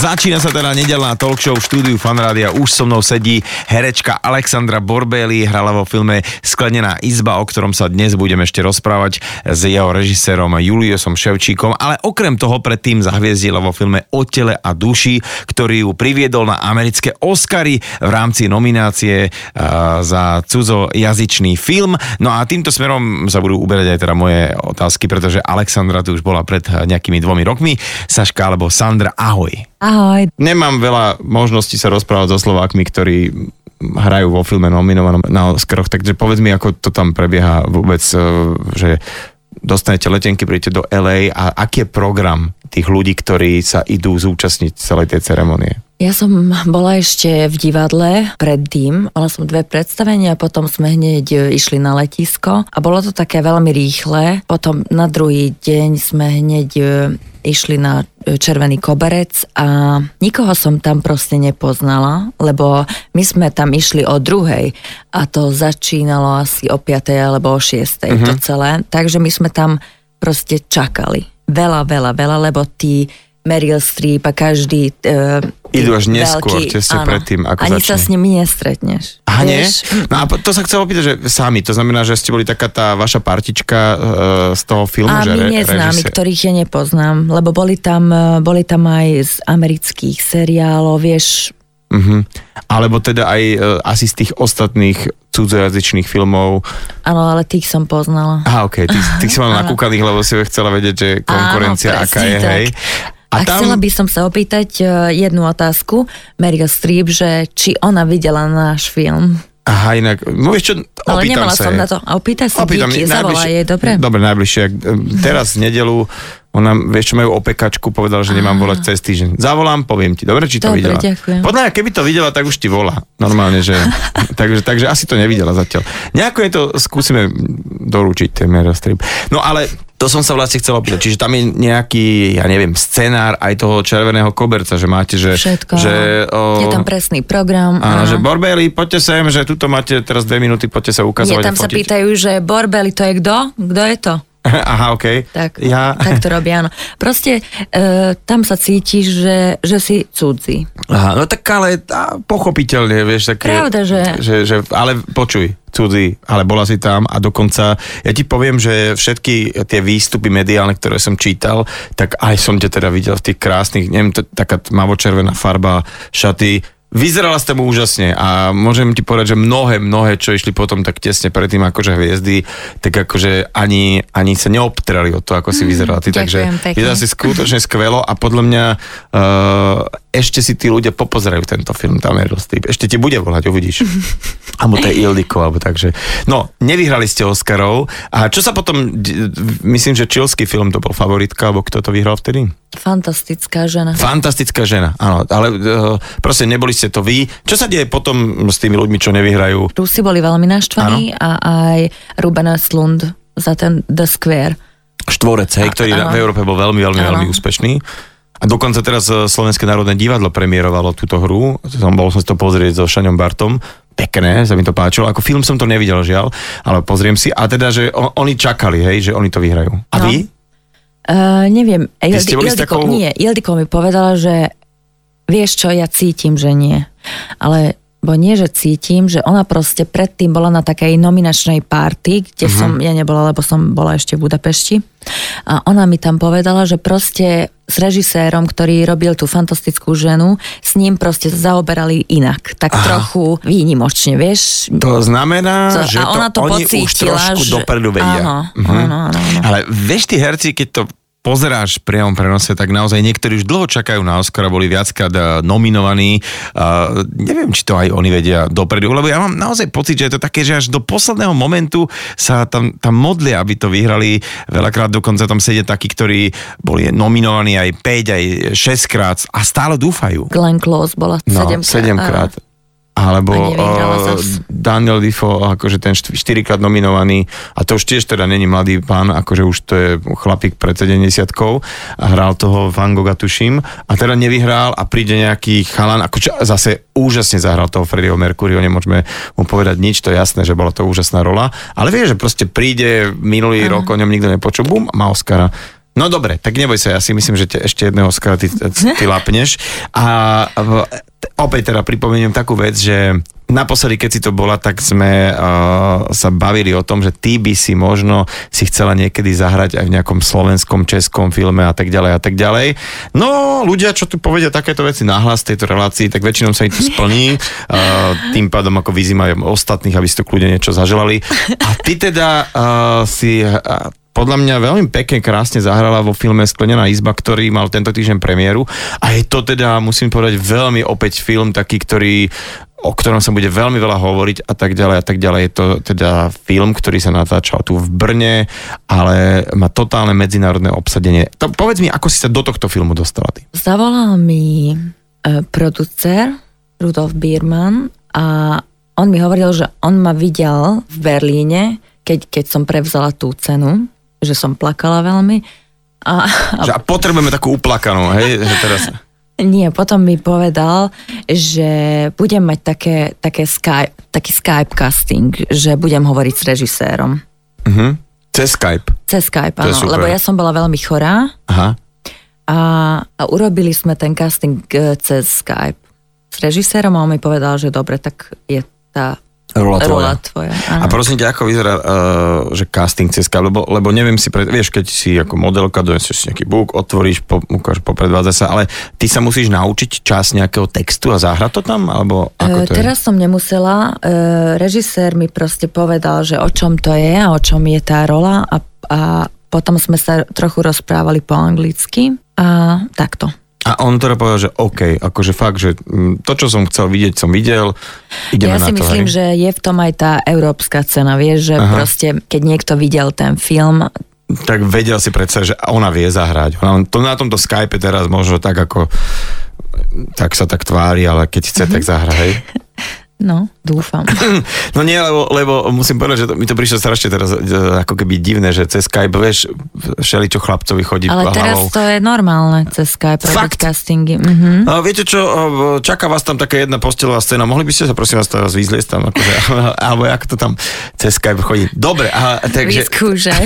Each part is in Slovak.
Začína sa teda nedelná talk show v štúdiu Fanrádia. Už so mnou sedí herečka Alexandra Borbeli, hrala vo filme Sklenená izba, o ktorom sa dnes budeme ešte rozprávať s jeho režisérom Juliosom Ševčíkom, ale okrem toho predtým zahviezdila vo filme O tele a duši, ktorý ju priviedol na americké Oscary v rámci nominácie za cudzojazyčný film. No a týmto smerom sa budú uberať aj teda moje otázky, pretože Alexandra tu už bola pred nejakými dvomi rokmi. Saška alebo Sandra, ahoj. Ahoj. Nemám veľa možností sa rozprávať so Slovákmi, ktorí hrajú vo filme nominovanom na Oscaroch, takže povedz mi, ako to tam prebieha vôbec, e, že dostanete letenky, príjete do LA a aký je program tých ľudí, ktorí sa idú zúčastniť celej tej ceremonie? Ja som bola ešte v divadle predtým, mala som dve predstavenia, potom sme hneď išli na letisko a bolo to také veľmi rýchle. Potom na druhý deň sme hneď e, išli na e, Červený koberec a nikoho som tam proste nepoznala, lebo my sme tam išli o druhej a to začínalo asi o 5. alebo o 6. Uh-huh. to mhm. celé. Takže my sme tam proste čakali. Veľa, veľa, veľa, lebo tí Meryl Streep a každý uh, Idú až neskôr, veľký, tesne áno, predtým, ako Ani začne. sa s nimi nestretneš. A nie? No a to sa chcel opýtať, že sami, to znamená, že ste boli taká tá vaša partička uh, z toho filmu, a že my re, neznámi, ktorých ja nepoznám, lebo boli tam, e, boli tam aj z amerických seriálov, vieš, Uh-huh. Alebo teda aj uh, asi z tých ostatných cudzojazyčných filmov. Áno, ale tých som poznala. Aha, okay. tých, tých som mal nakúkaných, lebo si chcela vedieť, že konkurencia Áno, aká je, tak. hej. A, a tam... chcela by som sa opýtať uh, jednu otázku, Meryl Streep, že či ona videla náš film. Aha, inak, no vieš čo, Ale nemala sa som je. na to. A opýtaj sa, Opýtam, díky, zavolá jej, dobre? Dobre, najbližšie. Teraz v nedelu ona, vieš čo, majú opekačku, povedal, že nemám volať cez týždeň. Zavolám, poviem ti. Dobre, či to Dobre, videla? ďakujem. Podľa mňa, keby to videla, tak už ti volá. Normálne, že... takže, takže asi to nevidela zatiaľ. Nejako je to, skúsime doručiť ten Streep. No ale to som sa vlastne chcel opýtať. Čiže tam je nejaký, ja neviem, scenár aj toho červeného koberca, že máte, že... Všetko. Že, o, je tam presný program. Áno, že Borbeli, poďte sem, že tuto máte teraz dve minúty, poďte sa ukazovať. Nie, tam sa pýtajú, že Borbeli to je kto? Kto je to? Aha, OK. Tak, ja... tak to robia, áno. Proste e, tam sa cítiš, že, že si cudzí. Aha, no tak ale tá, pochopiteľne, vieš, také... Pravda, že... že, že ale počuj, cudzí, ale bola si tam a dokonca, ja ti poviem, že všetky tie výstupy mediálne, ktoré som čítal, tak aj som ťa teda videl v tých krásnych, neviem, to, taká mavočervená farba, šaty, Vyzerala ste mu úžasne a môžem ti povedať, že mnohé, mnohé, čo išli potom tak tesne predtým akože hviezdy, tak akože ani, ani sa neobtreli od toho, ako si mm, vyzerala ty. takže vyzerala si skutočne skvelo a podľa mňa uh, ešte si tí ľudia popozerajú tento film, tam Meryl Streep. Ešte ti bude volať, uvidíš. alebo to je Ildiko, alebo takže. No, nevyhrali ste Oscarov. A čo sa potom, myslím, že čilský film to bol favoritka, alebo kto to vyhral vtedy? Fantastická žena. Fantastická žena, áno. Ale uh, proste neboli ste to vy. Čo sa deje potom s tými ľuďmi, čo nevyhrajú? Rusi boli veľmi naštvaní a aj Ruben Östlund za ten The Square. Štvorec, hej, ktorý a, v Európe bol veľmi, veľmi, veľmi úspešný. A dokonca teraz eh, Slovenské národné divadlo premiérovalo túto hru. Som bol som si to pozrieť so Šaňom Bartom. Pekné, sa mi to páčilo. Ako film som to nevidel, žiaľ, ale pozriem si. A teda, že on, oni čakali, hej, že oni to vyhrajú. A no. vy? Uh, neviem, Ildiko, takou... nie, Ildiko mi povedala, že vieš čo, ja cítim, že nie. Ale bo nie, že cítim, že ona proste predtým bola na takej nominačnej party, kde uh-huh. som, ja nebola, lebo som bola ešte v Budapešti. A ona mi tam povedala, že proste s režisérom, ktorý robil tú fantastickú ženu, s ním proste zaoberali inak. Tak Aha. trochu výnimočne, vieš. To znamená, to, že a ona to, to oni už trošku že... dopredu vedia. Áno, uh-huh. áno, áno, áno. Ale vieš, tí herci, keď to pozeráš priamom prenose, tak naozaj niektorí už dlho čakajú na Oscara, boli viackrát eh, nominovaní. Uh, neviem, či to aj oni vedia dopredu, lebo ja mám naozaj pocit, že je to také, že až do posledného momentu sa tam, tam modlia, aby to vyhrali. Veľakrát dokonca tam sedia takí, ktorí boli nominovaní aj 5, aj 6 krát a stále dúfajú. Glenn Close bola 7 no, krát. 7 krát alebo uh, Daniel Defoe, akože ten štyrikrát nominovaný, a to už tiež teda není mladý pán, akože už to je chlapík pred 70 a hral toho Van Gogha, tuším, a teda nevyhral a príde nejaký chalan, akože zase úžasne zahral toho Freddieho Mercuryho, nemôžeme mu povedať nič, to je jasné, že bola to úžasná rola, ale vie, že proste príde minulý Aha. rok, o ňom nikto nepočul, bum, má Oscara No dobre, tak neboj sa, ja si myslím, že te, ešte jedného Oscara ty, ty lapneš. A, opäť teda pripomeniem takú vec, že naposledy, keď si to bola, tak sme uh, sa bavili o tom, že ty by si možno si chcela niekedy zahrať aj v nejakom slovenskom, českom filme a tak ďalej a tak ďalej. No, ľudia, čo tu povedia takéto veci nahlas tejto relácii, tak väčšinou sa im to splní. Uh, tým pádom ako vyzývajú ostatných, aby ste to kľudne niečo zaželali. A ty teda uh, si uh, podľa mňa veľmi pekne, krásne zahrala vo filme Sklenená izba, ktorý mal tento týždeň premiéru. A je to teda, musím povedať, veľmi opäť film taký, ktorý o ktorom sa bude veľmi veľa hovoriť a tak ďalej a tak ďalej. Je to teda film, ktorý sa natáčal tu v Brne, ale má totálne medzinárodné obsadenie. To, povedz mi, ako si sa do tohto filmu dostala ty? Zavolal mi e, producer Rudolf Biermann a on mi hovoril, že on ma videl v Berlíne, keď, keď som prevzala tú cenu že som plakala veľmi. A, a... Že a potrebujeme takú uplakanú, hej? Že teraz... Nie, potom mi povedal, že budem mať také, také Skype, taký Skype casting, že budem hovoriť s režisérom. Uh-huh. Cez Skype? Cez Skype, áno, lebo ja som bola veľmi chorá. Aha. A, a urobili sme ten casting e, cez Skype s režisérom a on mi povedal, že dobre, tak je tá Rola tvoja. Rola tvoja a prosím ťa, ako vyzerá, uh, že casting cez lebo, lebo neviem si, pre, vieš, keď si ako modelka, donesieš si nejaký book, otvoríš, po, ukáž, popredvádza sa, ale ty sa musíš naučiť čas nejakého textu a zahrať to tam, alebo ako to uh, Teraz som nemusela, uh, režisér mi proste povedal, že o čom to je a o čom je tá rola a, a potom sme sa trochu rozprávali po anglicky a takto. A on teda povedal, že OK, akože fakt, že mm, to, čo som chcel vidieť, som videl, ideme ja si to, myslím, hej. že je v tom aj tá európska cena, vieš, že Aha. proste, keď niekto videl ten film, tak vedel si predsa, že ona vie zahrať. Ona, to na tomto Skype teraz možno tak ako tak sa tak tvári, ale keď chce, mm-hmm. tak zahra, hej. No, dúfam. No nie, lebo, lebo musím povedať, že to, mi to prišlo strašne teraz e, ako keby divné, že cez Skype, vieš, všeli čo chlapcovi chodí Ale teraz hlavou. to je normálne cez Skype robiť castingy. Mhm. A viete čo, čaká vás tam taká jedna postelová scéna, mohli by ste sa prosím vás teraz vyzliesť tam, akože, alebo jak to tam cez Skype chodí. Dobre, a takže... Vyskúšaj.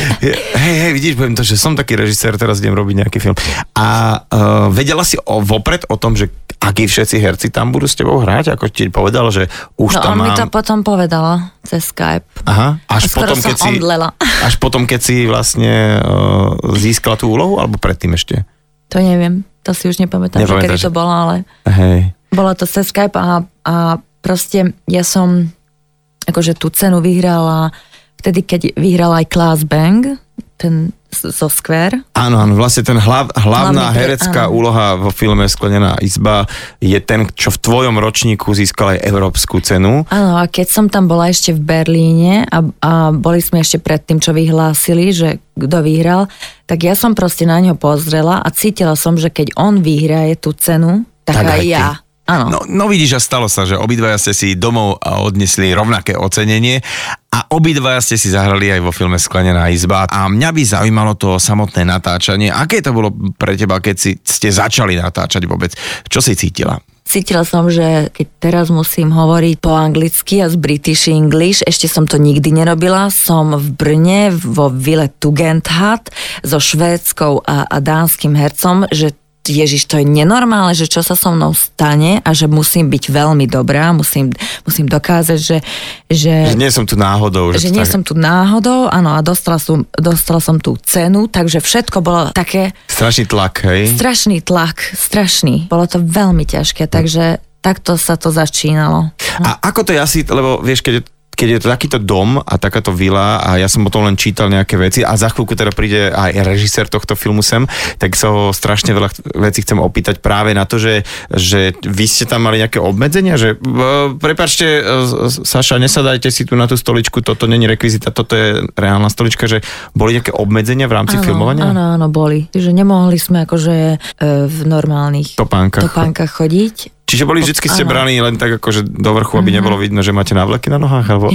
hej, hej, vidíš, poviem to, že som taký režisér, teraz idem robiť nejaký film. A uh, vedela si o, vopred o tom, že akí všetci herci tam budú s tebou hrať, ako ti povedal, že už no, tam on mám... mi to potom povedala cez Skype. Aha, až potom, keď si, omdlela. až potom, keď si vlastne uh, získala tú úlohu, alebo predtým ešte? To neviem, to si už nepamätám, že kedy to bolo, ale Hej. bolo to cez Skype a, a proste ja som akože tú cenu vyhrala vtedy, keď vyhrala aj Klaas Bang, ten zo Square. Áno, áno, vlastne ten hlav, hlavná Hlavný, herecká áno. úloha vo filme Sklenená izba je ten, čo v tvojom ročníku získal aj európsku cenu. Áno, a keď som tam bola ešte v Berlíne a, a boli sme ešte pred tým, čo vyhlásili, že kto vyhral, tak ja som proste na ňo pozrela a cítila som, že keď on vyhraje tú cenu, tak, tak aj, aj ja. Ty. Áno. No, no vidíš, a stalo sa, že obidvaja ste si domov odnesli rovnaké ocenenie a obidvaja ste si zahrali aj vo filme Sklenená izba. A mňa by zaujímalo to samotné natáčanie. Aké to bolo pre teba, keď si, ste začali natáčať vôbec? Čo si cítila? Cítila som, že keď teraz musím hovoriť po anglicky a z British English, ešte som to nikdy nerobila, som v Brne vo Ville Tugendhat so švédskou a, a dánskym hercom, že Ježiš, to je nenormálne, že čo sa so mnou stane a že musím byť veľmi dobrá, musím, musím dokázať, že, že... Že nie som tu náhodou. Že, že nie tak... som tu náhodou, áno, a dostala som, dostala som tú cenu, takže všetko bolo také... Strašný tlak, hej? Strašný tlak, strašný. Bolo to veľmi ťažké, takže takto sa to začínalo. A ako to je asi, lebo vieš, keď keď je to takýto dom a takáto vila a ja som o tom len čítal nejaké veci a za chvíľku teda príde aj režisér tohto filmu sem, tak sa so strašne veľa vecí chcem opýtať práve na to, že, že vy ste tam mali nejaké obmedzenia, že prepačte, Saša, nesadajte si tu na tú stoličku, toto není rekvizita, toto je reálna stolička, že boli nejaké obmedzenia v rámci áno, filmovania? Áno, áno, boli. Že nemohli sme akože e, v normálnych topánkach, topánkach chodiť Čiže boli vždy ste brali len tak akože do vrchu, aby mm-hmm. nebolo vidno, že máte návleky na nohách? Alebo...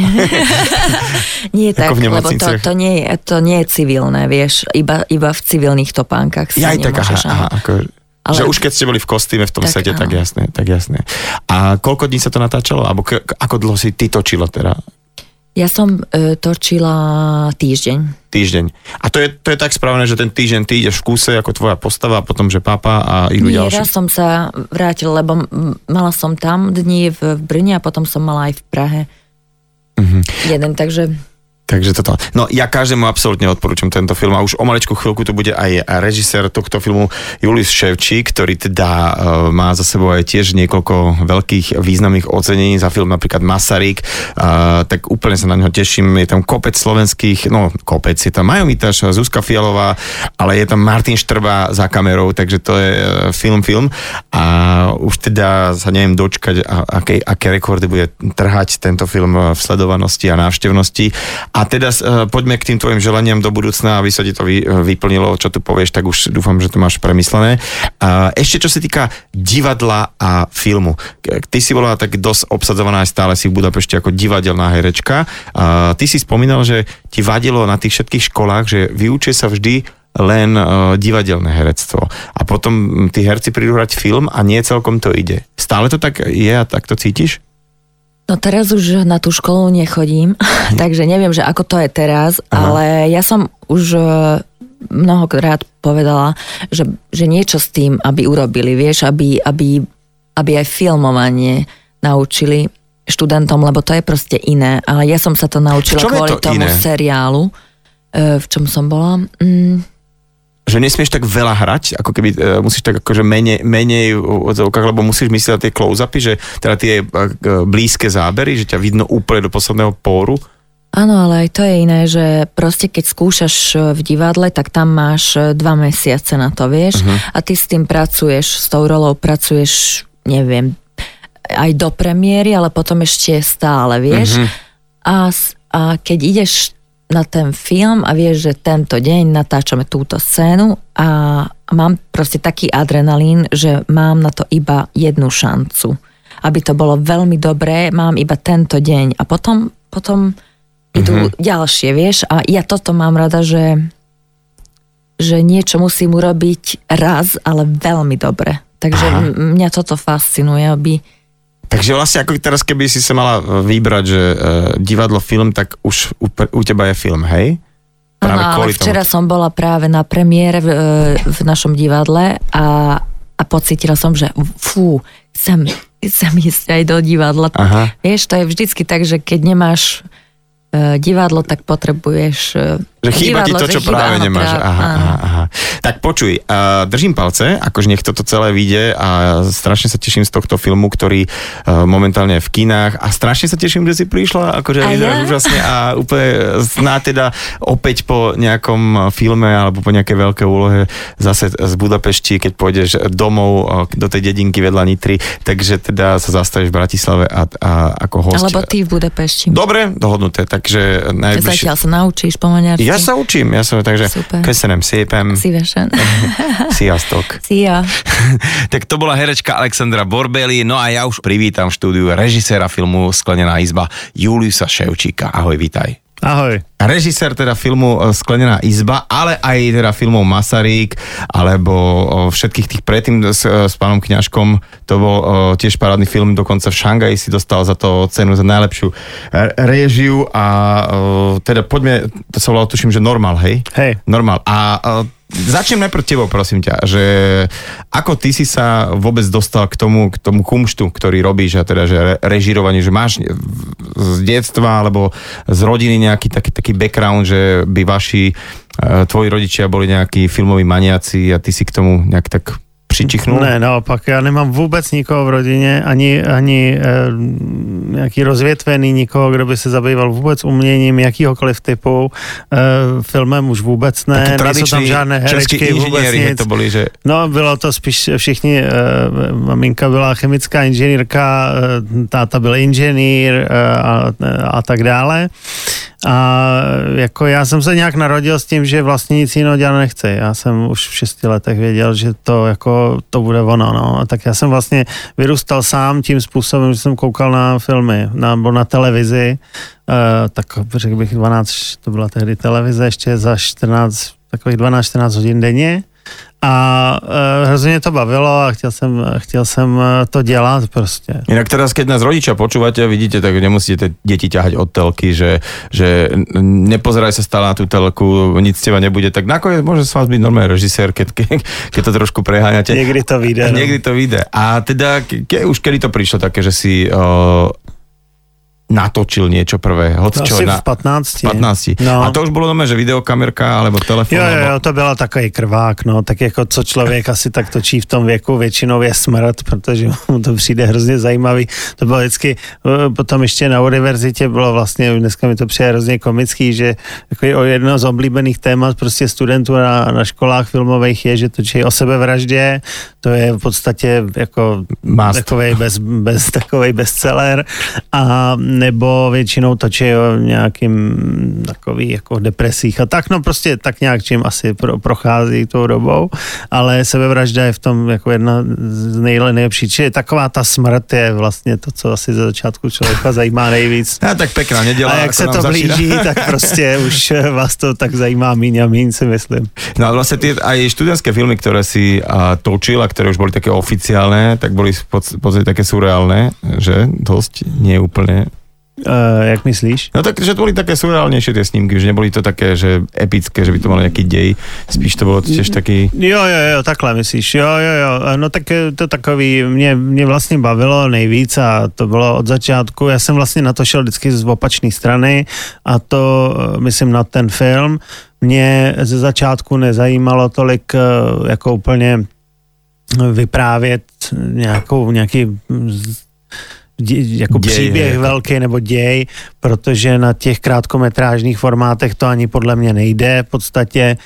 nie tak, lebo to, to, nie je, to nie je civilné, vieš, iba, iba v civilných topánkach sa ja tak, aha, aha, ako, ale... Že už keď ste boli v kostýme v tom tak, sete, áno. tak jasné, tak jasné. A koľko dní sa to natáčalo? Alebo k- ako dlho si ty točila teda? Ja som e, točila týždeň. Týždeň. A to je, to je tak správne, že ten týždeň ty ideš v kúse ako tvoja postava a potom, že papa a idú Nie, ďalší. raz som sa vrátila, lebo mala som tam dni v, Brne a potom som mala aj v Prahe. Mhm. Jeden, takže Takže toto. No ja každému absolútne odporúčam tento film a už o maličku chvíľku tu bude aj režisér tohto filmu Julius Ševčík, ktorý teda uh, má za sebou aj tiež niekoľko veľkých významných ocenení za film napríklad Masaryk, uh, tak úplne sa na neho teším. Je tam kopec slovenských, no kopec, je tam Majo Mitaš, Zuzka Fialová, ale je tam Martin Štrba za kamerou, takže to je uh, film, film a už teda sa neviem dočkať, aké, aké rekordy bude trhať tento film v sledovanosti a návštevnosti. A teda uh, poďme k tým tvojim želaniam do budúcna, aby sa ti to vy, vyplnilo, čo tu povieš, tak už dúfam, že to máš premyslené. Ešte čo sa týka divadla a filmu. Ty si bola tak dosť obsadzovaná aj stále si v Budapešti ako divadelná herečka. Ty si spomínal, že ti vadilo na tých všetkých školách, že vyučuje sa vždy len uh, divadelné herectvo. A potom tí herci prídu hrať film a nie celkom to ide. Stále to tak je a tak to cítiš? No teraz už na tú školu nechodím, takže neviem, že ako to je teraz, Aha. ale ja som už e, mnohokrát povedala, že, že niečo s tým, aby urobili, vieš, aby, aby, aby aj filmovanie naučili študentom, lebo to je proste iné. Ale ja som sa to naučila kvôli to tomu iné? seriálu, e, v čom som bola. Mm, že nesmieš tak veľa hrať, ako keby uh, musíš tak akože menej, menej odzovkách, lebo musíš myslieť na tie close-upy, že teda tie uh, blízke zábery, že ťa vidno úplne do posledného póru. Áno, ale aj to je iné, že proste keď skúšaš e, v divadle, tak tam máš e, dva mesiace na to, vieš, uh-huh. a ty s tým pracuješ, s tou rolou pracuješ, neviem, aj do premiéry, ale potom ešte stále, vieš. Uh-huh. A, a keď ideš na ten film a vieš, že tento deň natáčame túto scénu a, mám proste taký adrenalín, že mám na to iba jednu šancu. Aby to bolo veľmi dobré, mám iba tento deň a potom, potom idú mm-hmm. ďalšie, vieš. A ja toto mám rada, že, že niečo musím urobiť raz, ale veľmi dobre. Takže Aha. mňa toto fascinuje, aby... Takže vlastne ako teraz, keby si sa mala vybrať, že uh, divadlo, film, tak už u, u teba je film, hej? Áno, ale včera som bola práve na premiére v, e, v našom divadle a, a pocítila som, že fú, chcem, chcem ísť aj do divadla. Aha. Vieš, to je vždycky tak, že keď nemáš e, divadlo, tak potrebuješ... e, Že chýba ti divadlo, to, že čo práve nemáš. práve, aha, aha, aha. Tak počuj, uh, držím palce, akože nech toto celé vyjde a strašne sa teším z tohto filmu, ktorý uh, momentálne je v kinách a strašne sa teším, že si prišla, akože A vyzeráš ja? úžasne a úplne sná teda opäť po nejakom filme alebo po nejakej veľkej úlohe zase z Budapešti, keď pôjdeš domov do tej dedinky vedľa Nitry, takže teda sa zastavíš v Bratislave a, a ako host. Alebo ty v Budapešti. Dobre, dohodnuté, takže najbližšie... Zatiaľ sa naučíš po maďarsky. Ja sa učím, ja som, takže Super. köszönöm szépen, Szívesen. sziasztok. Szia. tak to bola herečka Alexandra Borbeli, no a ja už privítam v štúdiu režiséra filmu Sklenená izba Juliusa Ševčíka. Ahoj, vítaj. Ahoj. Režisér teda filmu e, Sklenená izba, ale aj teda filmov Masaryk, alebo o, všetkých tých predtým s, e, s pánom Kňažkom, to bol tiež parádny film, dokonca v Šangaji si dostal za to cenu za najlepšiu e, réžiu a teda poďme, to sa volalo tuším, že normál, hej? Hej. Normál. A e, začnem najprv tebou, prosím ťa, že ako ty si sa vôbec dostal k tomu, k tomu kumštu, ktorý robíš a teda, že re- režirovanie, že máš z detstva alebo z rodiny nejaký taký, taký background, že by vaši, e, tvoji rodičia boli nejakí filmoví maniaci a ty si k tomu nejak tak přičichnul? Ne, naopak, já nemám vůbec nikoho v rodině, ani, ani e, nějaký rozvětvený nikoho, kdo by se zabýval vůbec uměním jakýhokoliv typu. E, filmem už vůbec ne, nejsou tam žádné herečky, vůbec nic. to boli, že... No, bylo to spíš všichni, e, maminka byla chemická inženýrka, e, táta byl inženýr e, a, a tak dále. A jako já jsem se nějak narodil s tím, že vlastně nic jiného dělat nechci. Já jsem už v šesti letech věděl, že to jako to bude ono. No. A tak já jsem vlastně vyrůstal sám tím způsobem, že jsem koukal na filmy na, nebo na televizi. E, tak řekl bych 12, to byla tehdy televize ještě za 14, takových 12-14 hodin denně. A e, hrozně mě to bavilo a chtěl jsem, chtěl jsem e, to dělat prostě. Inak teraz, keď nás rodičia počúvate a vidíte, tak nemusíte deti ťahať od telky, že, že nepozeraj sa stále na tú telku, nic z teba nebude, tak nakoniec môže s vás byť normálny režisér, keď, keď, keď to trošku preháňate. Niekdy to vyjde. No. Niekdy to vyjde. A teda, ke, už kedy to prišlo také, že si uh, natočil niečo prvé. Hoď čo, Asi na, v 15. 15. No. A to už bolo nové, že videokamerka alebo telefon. Jo, jo, jo, alebo... to byla takový krvák, no, tak jako co člověk asi tak točí v tom věku, většinou je smrt, protože mu to přijde hrozně zajímavý. To bylo vždycky, eh, potom ještě na univerzitě bylo vlastně, dneska mi to přijde hrozně komický, že jako o jedno z oblíbených témat prostě studentů na, na školách filmových je, že točí o sebevraždě, to je v podstatě jako takovej, bez, bez, takovej bestseller a nebo většinou točí o nějakým takový jako depresích a tak, no prostě tak nějak čím asi pro, prochází tou dobou, ale sebevražda je v tom jako jedna z nejle, nejlepší, čili taková ta smrt je vlastně to, co asi ze začátku člověka zajímá nejvíc. A tak pekná nedela. A jak se to blíží, tak prostě už vás to tak zajímá míň a míň, si myslím. No a vlastne tie aj študentské filmy, ktoré si a, točil a ktoré už boli také oficiálne, tak boli v pod- v podstate také surreálne, že dosť, nie úplne. Uh, jak myslíš? No tak, že to boli také surreálnejšie tie snímky, že neboli to také, že epické, že by to malo nejaký dej, spíš to bolo tiež taký... Jo, jo, jo, takhle myslíš. Jo, jo, jo. No tak eh, to takový, mě, mě vlastně bavilo nejvíc a to bylo od začátku. Já jsem vlastně na to šel vždycky z opačné strany a to, eh, myslím, na ten film. Mě ze začátku nezajímalo tolik eh, jako úplně vyprávět nějakou, nějaký dě- jako Děj, příběh jako- velký nebo děj, protože na těch krátkometrážních formátech to ani podle mě nejde. V podstatě e,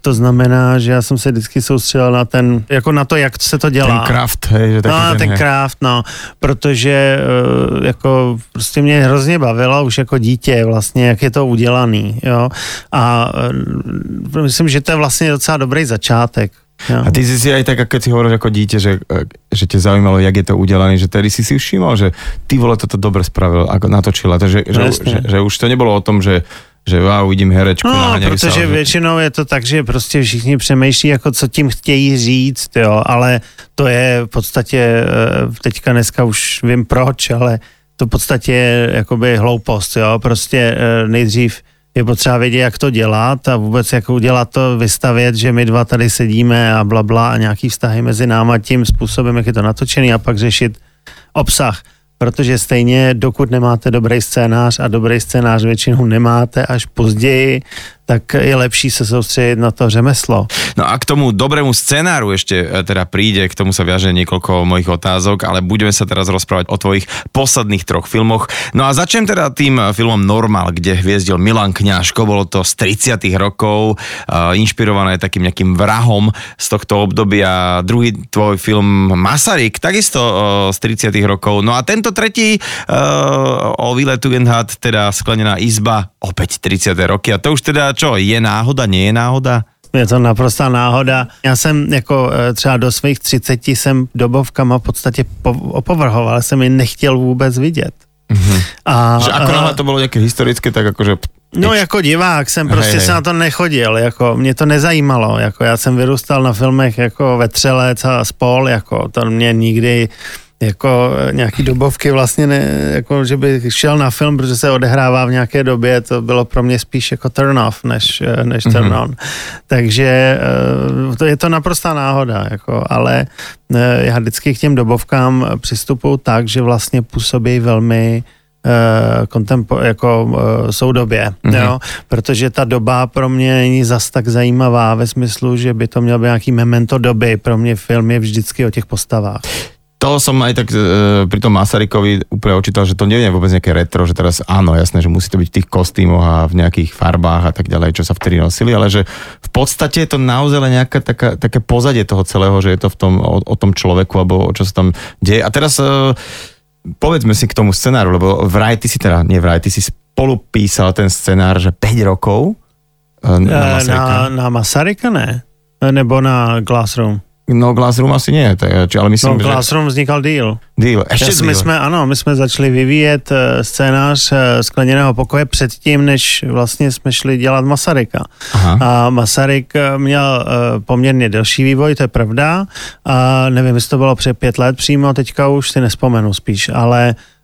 to znamená, že já jsem se vždycky soustředil na ten, jako na to, jak se to dělá. Ten kraft, hej, že taký No, ten, ten, craft, no, protože eh, jako prostě mě hrozně bavilo už jako dítě vlastně, jak je to udělaný, jo, a eh, myslím, že to je vlastně docela dobrý začátek. Jo. A ty si si aj tak, keď si hovoríš ako dieťa, že, e, že ťa zaujímalo, jak je to udelané, že tedy si si všimol, že ty vole toto dobre spravil, ako natočila. Takže, že, No, že, jasne. že, už to nebolo o tom, že že wow, vidím herečku, No, naháňajú protože že- většinou je to tak, že prostě všichni přemýšlí, jako co tím chtějí říct, jo, ale to je v podstatě, eh, teďka dneska už vím proč, ale to v podstatě je jakoby hloupost, jo, prostě eh, nejdřív je potřeba vědět, jak to dělat a vůbec jak udělat to, vystavět, že my dva tady sedíme a bla, bla a nějaký vztahy mezi náma tím způsobem, jak je to natočený a pak řešit obsah. Protože stejně, dokud nemáte dobrý scénář a dobrý scénář většinou nemáte až později, tak je lepší se soustředit na to řemeslo. No a k tomu dobrému scenáru ešte e, teda príde, k tomu sa viaže niekoľko mojich otázok, ale budeme sa teraz rozprávať o tvojich posledných troch filmoch. No a začnem teda tým e, filmom Normal, kde hviezdil Milan Kňažko, bolo to z 30 rokov, uh, inšpirované takým nejakým vrahom z tohto obdobia. Druhý tvoj film Masaryk, takisto z 30 rokov. No a tento tretí o Wille Tugendhat, teda Sklenená izba, opäť 30 roky. A to už teda čo, je náhoda, nie je náhoda? Je to naprostá náhoda. Já jsem jako eh, třeba do svých 30 jsem dobovkama v podstatě po- opovrhoval, jsem je nechtěl vůbec vidět. A, Že ako náhle to bolo nejaké historické, tak akože... No jako divák jsem prostě hej. se na to nechodil, jako mě to nezajímalo, jako já jsem vyrůstal na filmech jako Vetřelec a Spol, jako to mě nikdy jako eh, nějaký dobovky vlastně ne, jako že bych šel na film, protože se odehrává v nějaké době, to bylo pro mě spíš jako turn off, než, eh, než turn on. Takže eh, to je to naprostá náhoda, jako, ale já vždycky k těm dobovkám přistupuji tak, že vlastně působí velmi kontempo, jako soudobě, Mhm. mm-hmm. jo, protože ta doba pro mě není zas tak zajímavá ve smyslu, že by to mělo být nějaký memento doby, pro mě film je vždycky o těch postavách. To som aj tak e, pri tom Masarykovi úplne očítal, že to je vôbec nejaké retro, že teraz áno, jasné, že musí to byť v tých kostýmoch a v nejakých farbách a tak ďalej, čo sa vtedy nosili, ale že v podstate je to naozaj len nejaká taká, také pozadie toho celého, že je to v tom, o, o tom človeku alebo o čo sa tam deje. A teraz e, povedzme si k tomu scenáru, lebo vraj ty si teda, nie vraj, ty si spolu písal ten scenár, že 5 rokov e, na Na, Masaryka. na, na Masaryka ne? Nebo na Glassroom? No Glassroom asi nie, tak, či, ale myslím, no, Glassroom vznikal deal. Deal, ještě deal. My jsme, ano, my jsme začali vyvíjet uh, scénář uh, skleněného pokoje předtím, než vlastně jsme šli dělat Masaryka. Aha. A Masaryk uh, měl poměrně delší vývoj, to je pravda. A nevím, jestli to bylo před pět let přímo, teďka už si nespomenu spíš, ale Eh,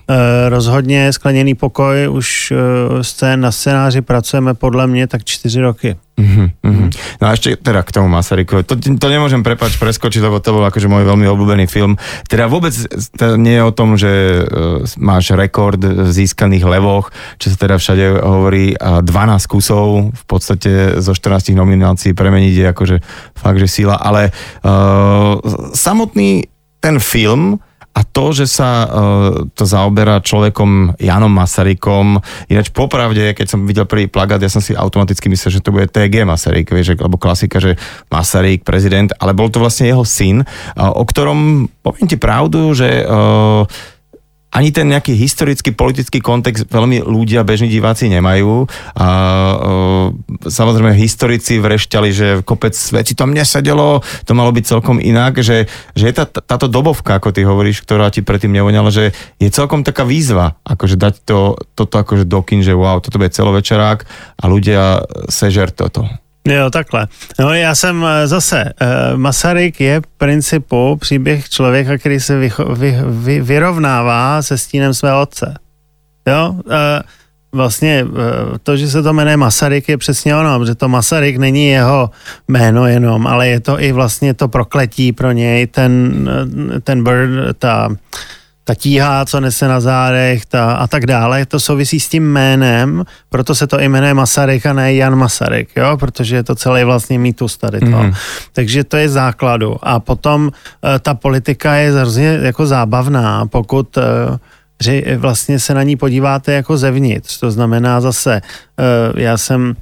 rozhodně skleněný pokoj, už eh, scén na scénáři pracujeme podle mě tak čtyři roky. Uh-huh. No a ešte teda k tomu Masarykovi. To, to nemôžem prepač preskočiť, lebo to bol akože môj veľmi obľúbený film. Teda vôbec to nie je o tom, že uh, máš rekord v získaných levoch, čo sa teda všade hovorí, a 12 kusov v podstate zo 14 nominácií premeniť je akože fakt, že sila, ale uh, samotný ten film a to, že sa uh, to zaoberá človekom Janom Masarykom, ináč popravde, keď som videl prvý plagát, ja som si automaticky myslel, že to bude TG Masaryk, vieš, lebo klasika, že Masaryk, prezident, ale bol to vlastne jeho syn, uh, o ktorom, poviem ti pravdu, že uh, ani ten nejaký historický, politický kontext veľmi ľudia, bežní diváci nemajú. A e, samozrejme historici vrešťali, že kopec veci tam nesedelo, to malo byť celkom inak, že, že je tá, táto dobovka, ako ty hovoríš, ktorá ti predtým nevoňala, že je celkom taká výzva, akože dať to, toto akože do že wow, toto bude celovečerák a ľudia sežer toto. Jo, takhle. No já jsem eh, zase, uh, Masaryk je v principu příběh člověka, který se vycho, vy, vy, vyrovnává se stínem svého otce. Jo, uh, vlastně to, že se to jmenuje Masaryk, je přesně ono, protože to Masaryk není jeho jméno jenom, ale je to i vlastně to prokletí pro něj, ten, ten bird, ta ta tíha, co nese na zádech ta, a tak dále, to souvisí s tím jménem, proto se to jmenuje Masaryk a ne Jan Masaryk, jo, protože je to celý vlastně mýtus tady to. Mm. Takže to je základu. A potom uh, ta politika je hrozně jako zábavná, pokud uh, že vlastně se na ní podíváte jako zevnitř. To znamená zase, uh, já jsem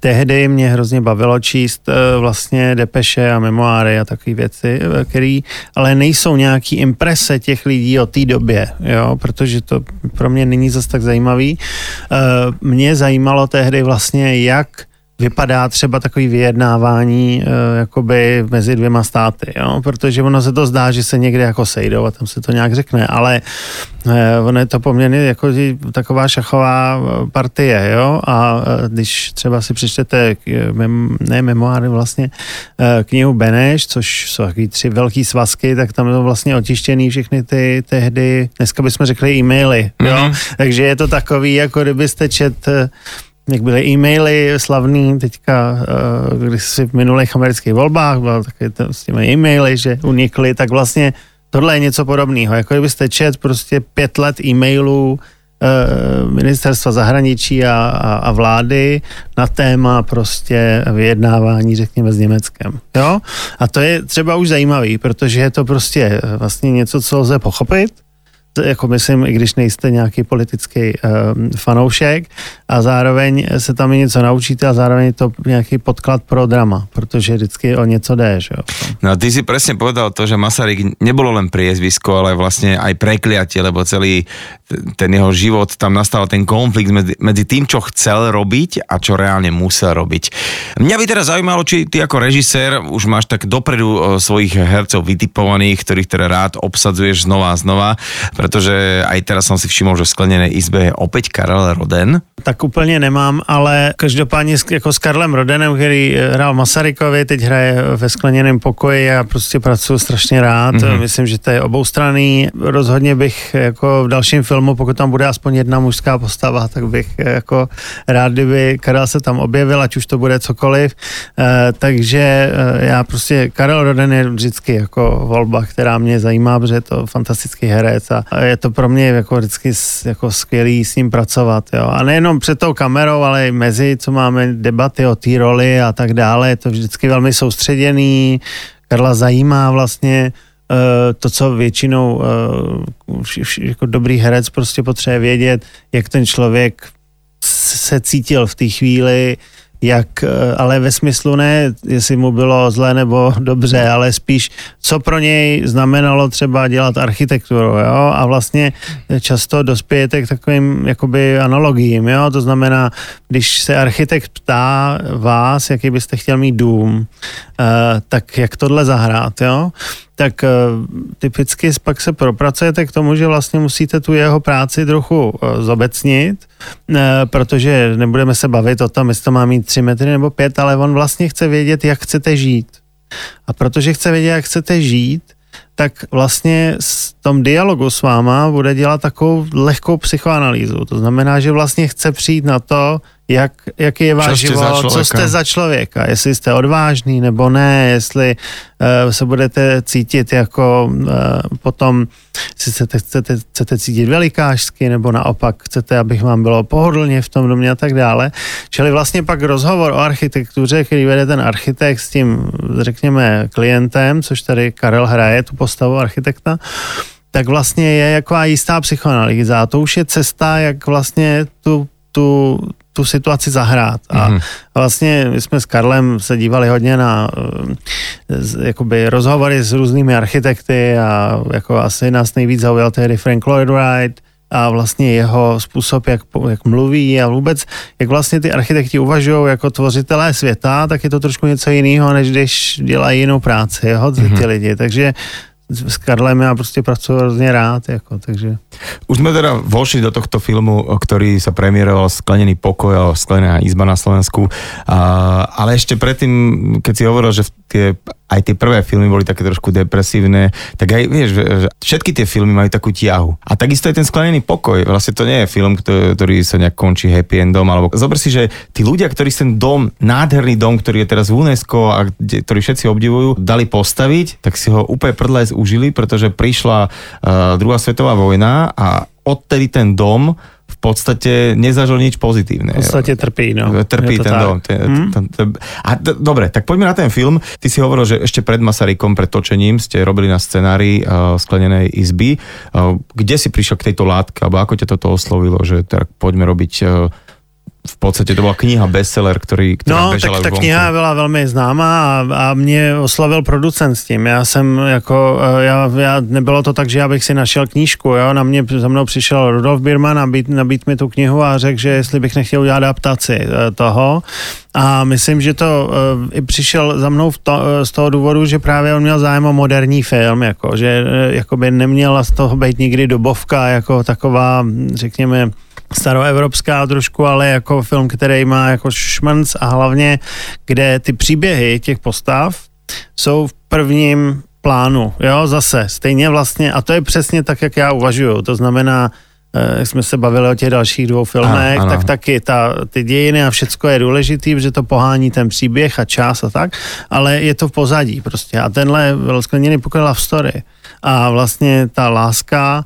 tehdy mě hrozně bavilo číst uh, vlastně depeše a memoáry a takové věci, uh, které ale nejsou nějaký imprese těch lidí o té době, jo, protože to pro mě není zase tak zajímavý. Uh, mě zajímalo tehdy vlastně, jak vypadá třeba takový vyjednávání uh, jakoby mezi dvěma státy, jo? protože ono se to zdá, že se někde jako sejdou a tam se to nějak řekne, ale uh, ono je to poměrně jako taková šachová eh, partie, jo, a když třeba si přečtete, mem, ne memoáry vlastně, knihu Beneš, což jsou takový tři velký svazky, tak tam jsou vlastně otištěný všechny ty tehdy, dneska bychom řekli e-maily, jo, mm-hmm. takže je to takový, jako kdybyste čet jak byly e-maily slavný teďka, eh, když si v minulých amerických volbách byl taky s těmi e-maily, že unikly, tak vlastně tohle je něco podobného. Jako kdybyste čet prostě pět let e-mailů eh, ministerstva zahraničí a, a, a vlády na téma prostě vyjednávání, řekněme, s Německem. Jo? A to je třeba už zajímavý, protože je to prostě vlastně něco, co lze pochopit, jako myslím, i když nejste nějaký politický um, fanoušek a zároveň se tam i něco naučíte a zároveň je to nějaký podklad pro drama, protože vždycky o něco jde, že jo. No ty si presne povedal to, že Masaryk nebolo len priezvisko, ale vlastne aj prekliatie, lebo celý ten jeho život, tam nastal ten konflikt medzi, medzi tým, čo chcel robiť a čo reálne musel robiť. Mňa by teraz zaujímalo, či ty ako režisér už máš tak dopredu e, svojich hercov vytipovaných, ktorých teda rád obsadzuješ znova a znova, pretože aj teraz som si všimol, že v sklenenej izbe je opäť Karel Roden. Tak úplně nemám, ale každopádně jako s Karlem Rodenem, který e, hrál Masarykovi, teď hraje ve skleněném pokoji a prostě pracuji strašně rád. Mm-hmm. Myslím, že to je oboustranný. Rozhodně bych jako v dalším filmu pokud tam bude aspoň jedna mužská postava, tak bych eh, jako rád, kdyby Karel se tam objevil, ať už to bude cokoliv. E, takže e, já prostě, Karel Roden je vždycky jako volba, která mě zajímá, protože je to fantastický herec a je to pro mě jako vždycky jako skvělý s ním pracovat. Jo. A nejenom před tou kamerou, ale i mezi, co máme debaty o té roli a tak dále, je to vždycky velmi soustředěný, Karla zajímá vlastně Eh, to, co většinou eh, jako dobrý herec prostě potřebuje vědět, jak ten člověk se cítil v té chvíli, jak, eh, ale ve smyslu ne, jestli mu bylo zlé nebo dobře, ale spíš, co pro něj znamenalo třeba dělat architekturu, jo, a vlastně často dospějete k takovým jakoby analogiím, jo, to znamená, když se architekt ptá vás, jaký byste chtěl mít dům, eh, tak jak tohle zahrát, jo, tak typicky pak se propracujete k tomu, že vlastně musíte tu jeho práci trochu zobecnit, protože nebudeme se bavit o tom, jestli to má mít 3 metry nebo 5, ale on vlastně chce vědět, jak chcete žít. A protože chce vědět, jak chcete žít, tak vlastně v tom dialogu s váma bude dělat takovou lehkou psychoanalýzu. To znamená, že vlastně chce přijít na to, jak, jaký je váš život, co jste za člověka, jestli jste odvážný nebo ne, jestli uh, se budete cítit jako uh, potom, jestli chcete, chcete, chcete cítit velikářsky nebo naopak chcete, abych vám bylo pohodlně v tom domě a tak dále. Čili vlastně pak rozhovor o architektuře, který vede ten architekt s tím, řekněme, klientem, což tady Karel hraje, tu postavu architekta, tak vlastně je jako jistá psychoanalýza. A to už je cesta, jak vlastně tu, tu, tu situaci zahrát. A mm-hmm. vlastně my jsme s Karlem se dívali hodně na eh, jakoby rozhovory s různými architekty a jako asi nás nejvíc zaujal tehdy Frank Lloyd Wright, a vlastně jeho způsob, jak, jak mluví a vůbec, jak vlastně ty architekti uvažují jako tvořitelé světa, tak je to trošku něco jiného, než když dělají jinou práci, jo, ty mm-hmm. lidi. Takže s Karlem ja prostě pracuji hrozně rád, jako, takže... Už sme teda vošli do tohto filmu, ktorý sa premiéroval Sklenený pokoj a Sklenená izba na Slovensku, a, ale ešte predtým, keď si hovoril, že tie aj tie prvé filmy boli také trošku depresívne, tak aj vieš, všetky tie filmy majú takú tiahu. A takisto aj ten sklenený pokoj, vlastne to nie je film, ktorý sa nejak končí happy endom, alebo zober si, že tí ľudia, ktorí ten dom, nádherný dom, ktorý je teraz v UNESCO a kde, ktorý všetci obdivujú, dali postaviť, tak si ho úplne prdlec užili, pretože prišla uh, druhá svetová vojna a odtedy ten dom podstate nezažil nič pozitívne. V podstate trpí, no. Trpí ten dom. Ten, hmm? ten, ten, a d- dobre, tak poďme na ten film. Ty si hovoril, že ešte pred Masarykom, pred točením ste robili na scenári uh, sklenenej izby. Uh, kde si prišiel k tejto látke, alebo ako ťa toto oslovilo, že tak poďme robiť uh, v podstate to byla kniha bestseller, který, která No, tak ta kniha byla velmi známá a, a mě oslovil producent s tím. Já jsem jako, eh, já, já, nebylo to tak, že já bych si našel knížku, jo, na mě za mnou přišel Rudolf Birman nabít, nabít mi tu knihu a řekl, že jestli bych nechtěl udělat adaptaci eh, toho. A myslím, že to uh, i přišel za mnou v to, uh, z toho důvodu, že právě on měl zájem o moderní film, jako, že uh, jakoby neměla z toho být nikdy dobovka, jako taková, řekněme, staroevropská trošku, ale jako film, který má jako šmrnc a hlavně, kde ty příběhy těch postav jsou v prvním plánu, jo, zase, stejně vlastně, a to je přesně tak, jak já uvažuju, to znamená, eh, jak jsme se bavili o těch dalších dvou filmech, ano, ano. tak taky ta, ty dějiny a všecko je důležitý, protože to pohání ten příběh a čas a tak, ale je to v pozadí prostě a tenhle byl skleněný pokoj love story a vlastně ta láska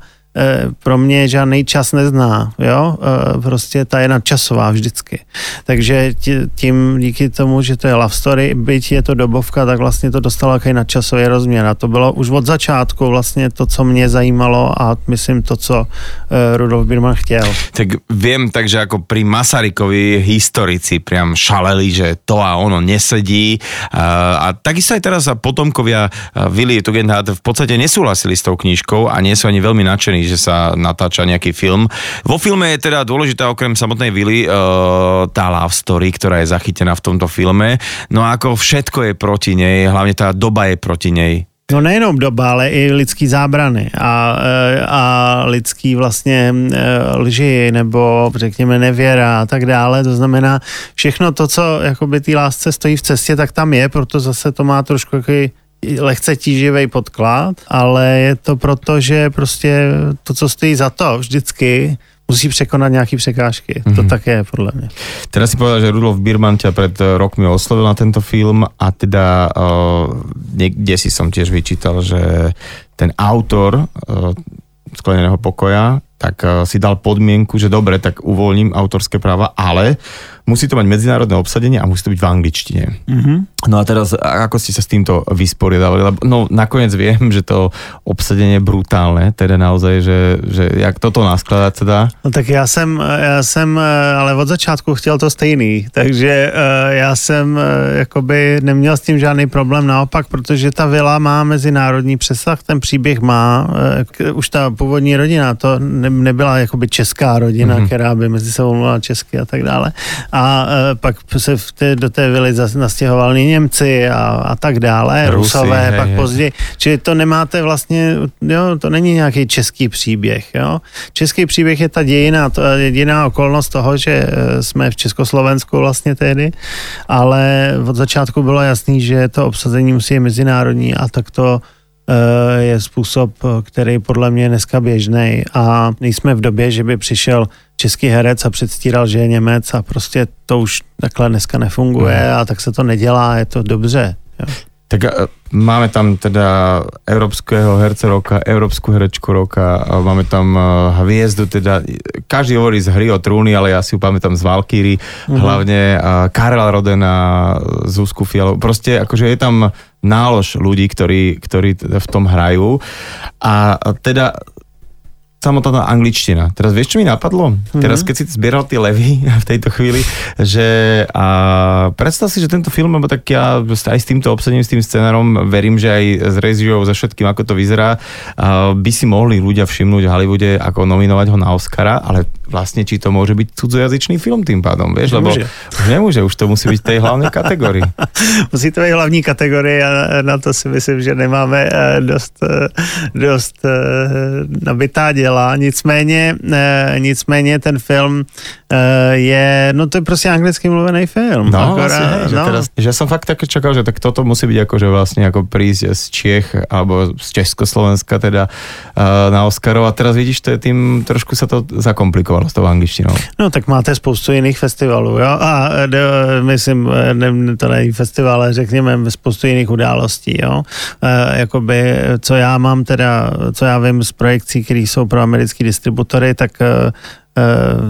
pro mě žádný čas nezná, jo, eh, prostě ta je nadčasová vždycky. Takže tím, díky tomu, že to je love story, byť je to dobovka, tak vlastně to dostalo jaký nadčasový rozměr a to bylo už od začátku vlastně to, co mě zajímalo a myslím to, co eh, Rudolf Birman chtěl. Tak viem, takže jako pri Masarykovi historici priam šaleli, že to a ono nesedí a, a takisto aj teraz potomkovia Willy Tugendhat v podstate nesúhlasili s tou knižkou a nie sú ani veľmi nadšení, že sa natáča nejaký film. Vo filme je teda dôležitá okrem samotnej vily uh, tá love story, ktorá je zachytená v tomto filme. No a ako všetko je proti nej, hlavne tá doba je proti nej. No nejenom doba, ale i lidský zábrany a, eh, a lidský vlastně eh, lži nebo řekněme nevěra a tak dále. To znamená, všechno to, co jakoby té lásce stojí v cestě, tak tam je, proto zase to má trošku jaký lehce tíživý podklad, ale je to proto, že prostě to, co stojí za to vždycky, musí překonat nějaké překážky. Mm-hmm. To mhm. tak je, podle mě. Teraz si povedal, že Rudolf Birman ťa pred rokmi oslovil na tento film a teda uh, niekde si som tiež vyčítal, že ten autor uh, Skleneného pokoja tak uh, si dal podmienku, že dobre, tak uvoľním autorské práva, ale musí to mať medzinárodné obsadenie a musí to byť v angličtine. Mm-hmm. No a teraz, ako ste sa s týmto vysporiadali? Lebo, no nakoniec viem, že to obsadenie je brutálne, teda naozaj, že, že jak toto naskladať teda? No tak já jsem, já jsem ale od začátku chtěl to stejný, takže já jsem jakoby neměl s tím žádný problém, naopak, protože ta vila má mezinárodní přesah, ten příběh má, už ta původní rodina, to ne, nebyla jakoby česká rodina, mm-hmm. která by mezi sebou mluvila česky a tak dále. A pak se v té, do té vily nastěhovali Němci a, a tak dále, Rusy, Rusové, hej, pak hej. později. Čili to nemáte vlastně, jo, to není nějaký český příběh, jo. Český příběh je ta dějina, to jediná okolnost toho, že e, jsme v Československu vlastně tehdy, ale od začátku bylo jasný, že to obsazení musí být mezinárodní a tak to e, je způsob, který podle mě je dneska běžný a nejsme v době, že by přišel český herec a předstíral, že je Němec a prostě to už takhle dneska nefunguje mhm. a tak se to nedělá, je to dobře. Jo. Tak e, máme tam teda európskeho herca roka, európsku herečku roka, máme tam e, hviezdu, teda každý hovorí z hry o trúny, ale ja si ju pamätám z Valkyry, mm-hmm. hlavne Karel Rodena, Zuzku Fialu, proste akože je tam nálož ľudí, ktorí, ktorí v tom hrajú a teda samotná angličtina. Teraz vieš, čo mi napadlo? Mm-hmm. Teraz, keď si zbieral tie levy v tejto chvíli, že a predstav si, že tento film, lebo tak ja aj s týmto obsadením, s tým scenárom, verím, že aj s režiou, za všetkým, ako to vyzerá, by si mohli ľudia všimnúť v Hollywoode, ako nominovať ho na Oscara, ale vlastne, či to môže byť cudzojazyčný film tým pádom, vieš, nemôže. lebo už nemôže, už to musí byť v tej hlavnej kategórii. musí to byť hlavní kategorie a na to si myslím, že nemáme eh, dost, eh, dost eh, nabitá děla nicméně, nicméně ten film je, no to je prostě anglicky mluvený film. No, akorát, vlastne, hej, že, no. teraz, že som fakt tak čakal, že tak toto musí byť ako, že vlastne ako prísť z Čech alebo z Československa teda na Oscarov a teraz vidíš, to je tým trošku sa to zakomplikovalo s tou angličtinou. No tak máte spoustu jiných festivalů, jo, a de, myslím, ne, to není festival, ale řekněme spoustu jiných událostí, jo, e, jakoby, co já mám teda, co já vím z projekcí, které jsou pro americký distributory, tak eh,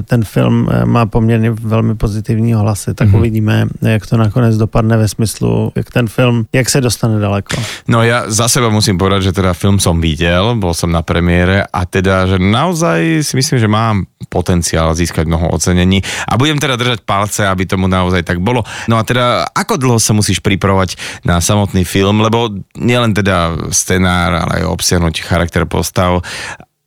ten film eh, má poměrně velmi pozitivní hlasy, tak mm-hmm. uvidíme, jak to nakonec dopadne ve smyslu, jak ten film, jak se dostane daleko. No ja za seba musím povedať, že teda film som videl, bol som na premiére a teda, že naozaj si myslím, že mám potenciál získať mnoho ocenení a budem teda držať palce, aby tomu naozaj tak bolo. No a teda, ako dlho sa musíš pripravovať na samotný film, lebo nielen teda scenár, ale aj obsiahnuť charakter postav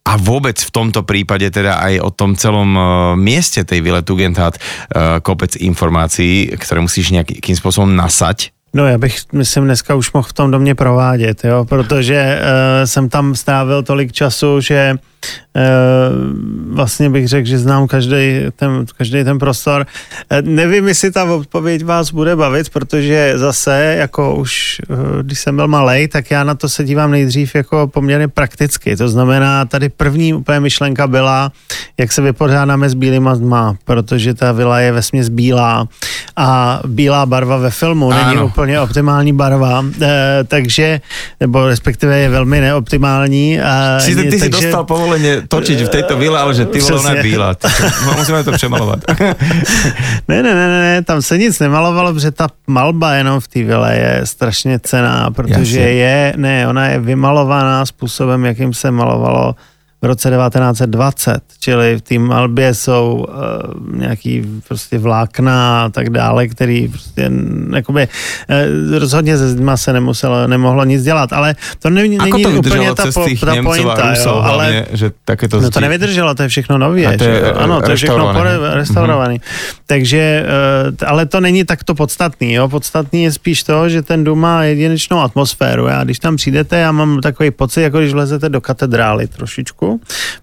a vôbec v tomto prípade teda aj o tom celom uh, mieste tej Vile Tugendhat uh, kopec informácií, ktoré musíš nejakým spôsobom nasať. No já bych, myslím, dneska už mohl v tom domě provádět, jo, protože uh, jsem tam strávil tolik času, že vlastně bych řekl, že znám každý ten, každý ten prostor. Eh, nevím, jestli ta odpověď vás bude bavit, protože zase, jako už, eh, když jsem byl malý, tak já na to se dívám nejdřív jako poměrně prakticky. To znamená, tady první úplně myšlenka byla, jak se vypořádáme s bílýma zdma, protože ta vila je vesměs bílá a bílá barva ve filmu ano. není úplně optimální barva, takže, nebo respektive je velmi neoptimální. Si ty takže, si dostal povolenie točiť v tejto vile, ale že ty vole, ona je bílá. Musíme to přemalovat. ne, ne, ne, ne, tam se nic nemalovalo, protože ta malba jenom v té vile je strašně cená, protože je, ne, ona je vymalovaná způsobem, jakým se malovalo v roce 1920, čili v té malbě jsou uh, nějaký prostě vlákna a tak dále, který prostě jakoby, uh, rozhodně se zdma se nemuselo, nemohlo nic dělat, ale to není, není to úplně ta, po, ta pointa, jo, ale hlavně, že to no to nevydrželo, to je všechno nově, to je, že, ano, to je všechno restaurované. Mm-hmm. Takže, uh, ale to není takto podstatný, jo, podstatný je spíš to, že ten dům má jedinečnou atmosféru, já když tam přijdete, já mám takový pocit, jako když vlezete do katedrály trošičku,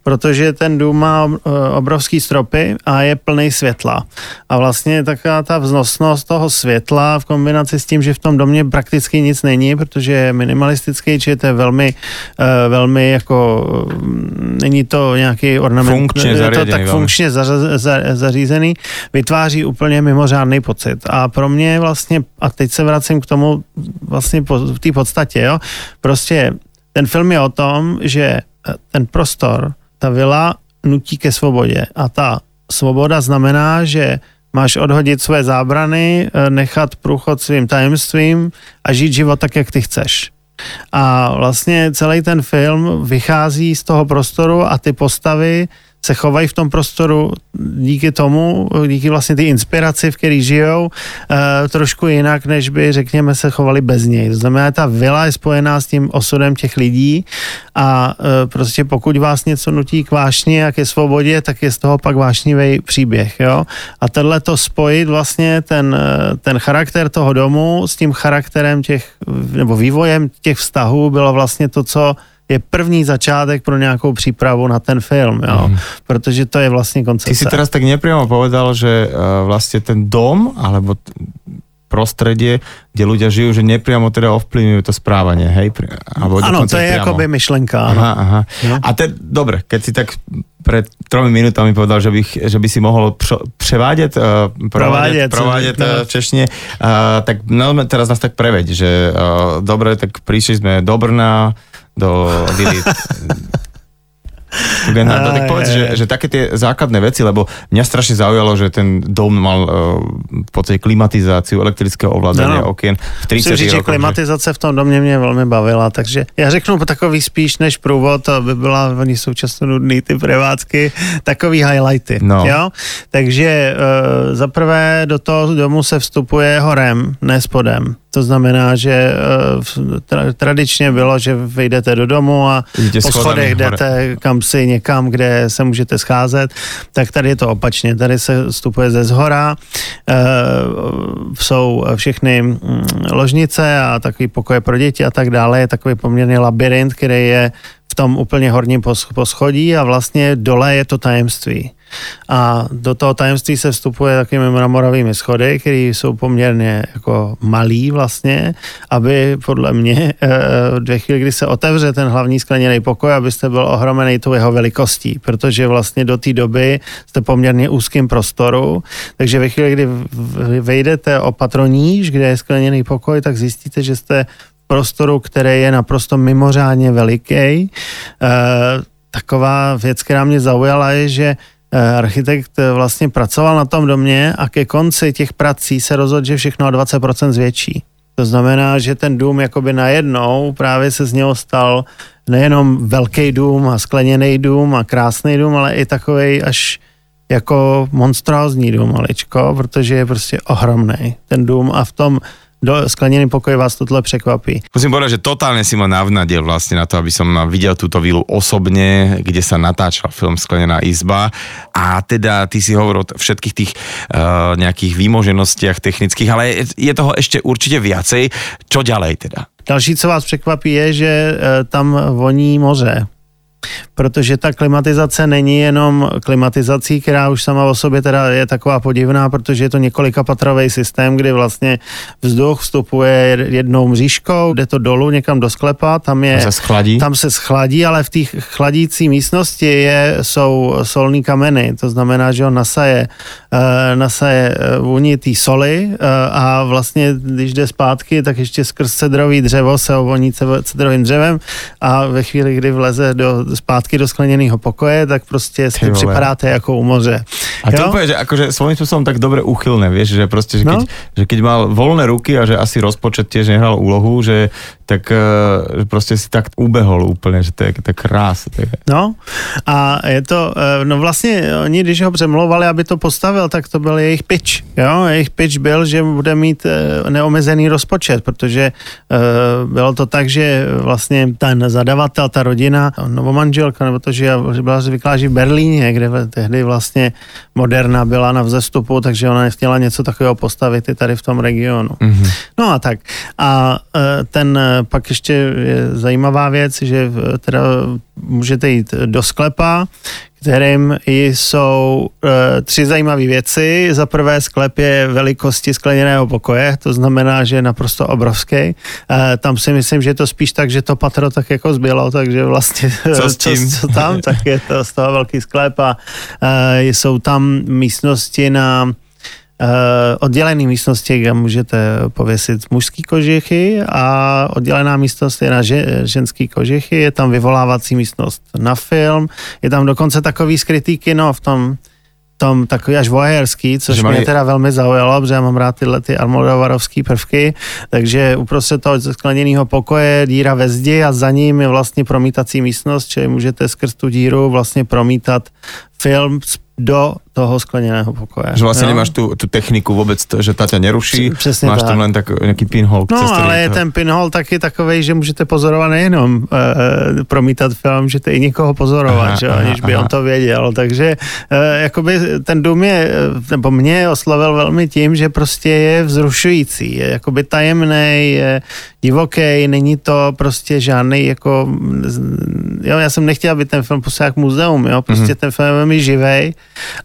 protože ten dům má eh, obrovský stropy a je plný světla. A vlastně taková ta vznosnost toho světla v kombinaci s tím, že v tom domě prakticky nic není, protože je minimalistický, či je to velmi, eh, velmi jako, mm, není to nějaký ornament, funkčně je to tak funkčně zařízený, vytváří úplně mimořádný pocit. A pro mě vlastně, a teď se vracím k tomu vlastně v té podstatě, jo, prostě ten film je o tom, že ten prostor, ta vila nutí ke svobodě. A ta svoboda znamená, že máš odhodit své zábrany, eh, nechat průchod svým tajemstvím a žít život tak, jak ty chceš. A vlastně celý ten film vychází z toho prostoru a ty postavy se chovají v tom prostoru díky tomu, díky vlastně ty inspiraci, v který žijou, e, trošku jinak, než by, řekněme, se chovali bez něj. To znamená, ta vila je spojená s tím osudem těch lidí a e, prostě pokud vás něco nutí k vášni a ke svobodě, tak je z toho pak vášnivý příběh. A tenhle to spojit vlastně ten, eh, ten charakter toho domu s tím charakterem těch, nebo vývojem těch vztahů bylo vlastně to, co je první začátek pro nějakou přípravu na ten film, jo? Mm. protože to je vlastně koncepce. Ty si teraz tak nepriamo povedal, že uh, vlastne ten dom, alebo t- prostredie, kde ľudia žijú, že nepriamo teda ovplyvňujú to správanie, hej? Alebo ano, to je priamo. akoby myšlenka. Aha, aha. No. A te, dobre, keď si tak pred tromi minútami povedal, že, bych, že by si mohol pro, prevádět, uh, provádět, provádět no. v uh, tak no, teraz nás tak preveď, že uh, dobre, tak prišli sme do Brna, do Lily. Genharda, tak povedz, že, že také tie základné veci, lebo mňa strašne zaujalo, že ten dom mal uh, v podstate klimatizáciu, elektrického ovládania no, okien v 30 Musím říct, že klimatizace v tom domě mě velmi bavila, takže já řeknu takový spíš než průvod, aby byla, oni jsou často nudný ty prevádzky, takový highlighty, no. jo? Takže uh, za prvé do toho domu se vstupuje horem, ne spodem. To znamená, že eh, tradičně bylo, že vyjdete do domu a Jdete po schodech jdete kam si někam, kde se můžete scházet, tak tady je to opačně. Tady se vstupuje ze zhora, eh, jsou všechny mm, ložnice a takový pokoje pro děti a tak dále. Je takový poměrně labirint, který je v tom úplně horním poschodí a vlastně dole je to tajemství. A do toho tajemství se vstupuje takovými mramorovými schody, které jsou poměrně jako malý vlastně, aby podle mě eh, ve chvíli, kdy se otevře ten hlavní skleněný pokoj, abyste byl ohromený tou jeho velikostí, protože vlastně do té doby jste poměrně úzkým prostoru, takže ve chvíli, kdy vejdete o patroníž, kde je skleněný pokoj, tak zjistíte, že jste prostoru, který je naprosto mimořádně veliký. E, taková věc, která mě zaujala, je, že Eh, architekt eh, vlastně pracoval na tom domě a ke konci těch prací se rozhodl, že všechno o 20% zvětší. To znamená, že ten dům jakoby najednou právě se z něho stal nejenom velký dům a skleněný dům a krásný dům, ale i takový až jako monstrózní dům maličko, protože je prostě ohromný ten dům a v tom do sklenený pokoj vás tohle překvapí. Musím povedať, že totálne si ma navnadil vlastne na to, aby som videl túto vilu osobne, kde sa natáčal film Sklenená izba a teda ty si hovoril o všetkých tých uh, nejakých výmoženostiach technických, ale je, toho ešte určite viacej. Čo ďalej teda? Další, co vás překvapí, je, že uh, tam voní moře protože ta klimatizace není jenom klimatizací, která už sama o sobě teda je taková podivná, protože je to několika patrový systém, kdy vlastně vzduch vstupuje jednou mřížkou, jde to dolů někam do sklepa, tam je... Se schladí. Tam se schladí, ale v té chladící místnosti je, jsou solní kameny, to znamená, že on nasaje, uh, nasaje eh, vůni té soli uh, a vlastně, když jde zpátky, tak ještě skrz cedrový dřevo se ovoní cedrovým dřevem a ve chvíli, kdy vleze do zpátky do skleněného pokoje, tak prostě si připadáte jako u moře. A to úplne, že akože svojím spôsobom tak dobre uchylné, vieš, že proste, že keď, no? že keď mal voľné ruky a že asi rozpočet tiež nehral úlohu, že tak uh, prostě si tak ubehol úplně, že to je, to je krás. To je. No a je to, uh, no vlastně oni, když ho přemlouvali, aby to postavil, tak to byl jejich pitch, jo, jejich pitch byl, že bude mít uh, neomezený rozpočet, protože bylo to tak, že vlastně ten zadavatel, ta rodina, novomanželka, nebo to, že byla zvyklá žít v Berlíně, kde tehdy vlastně Moderna byla na vzestupu, takže ona chtěla něco takového postavit i tady v tom regionu. Mm-hmm. No a tak. A uh, ten pak ještě je zajímavá věc, že teda můžete jít do sklepa, kterým jsou e, tři zajímavé věci. Za prvé sklep je velikosti skleněného pokoje, to znamená, že je naprosto obrovský. E, tam si myslím, že je to spíš tak, že to patro tak jako zbylo, takže vlastně co, s tím? co, co tam, tak je to z toho velký sklep a e, jsou tam místnosti na Eh, oddělené místnosti, kde můžete pověsit mužský kožichy a oddělená místnost je na ženský kožichy, je tam vyvolávací místnost na film, je tam dokonce takový skrytý kino v tom tom takový až voajerský, což Že mě teda velmi zaujalo, protože já mám rád tyhle ty Almodovarovský prvky, takže uprostřed toho skleněného pokoje je díra ve zdi a za ním je vlastně promítací místnost, čili můžete skrz tu díru vlastně promítat film do toho skleněného pokoje. Že vlastne jo? nemáš tú, tú techniku vôbec, to, že tá ťa neruší, Přesně máš tam tak. len tak nejaký pinhole. No, ale je to- ten pinhole taky takovej, že můžete pozorovat nejenom e, promítat film, že i Aha, že, jo, aha, aniž by aha. on to věděl. Takže e, jakoby ten dům je, e, nebo mě oslovil velmi tím, že prostě je vzrušující, je jakoby tajemný, je divoký, není to prostě žádný jako, jo, já jsem nechtěl, aby ten film působil jak muzeum, jo, prostě Mhm. ten film je velmi živej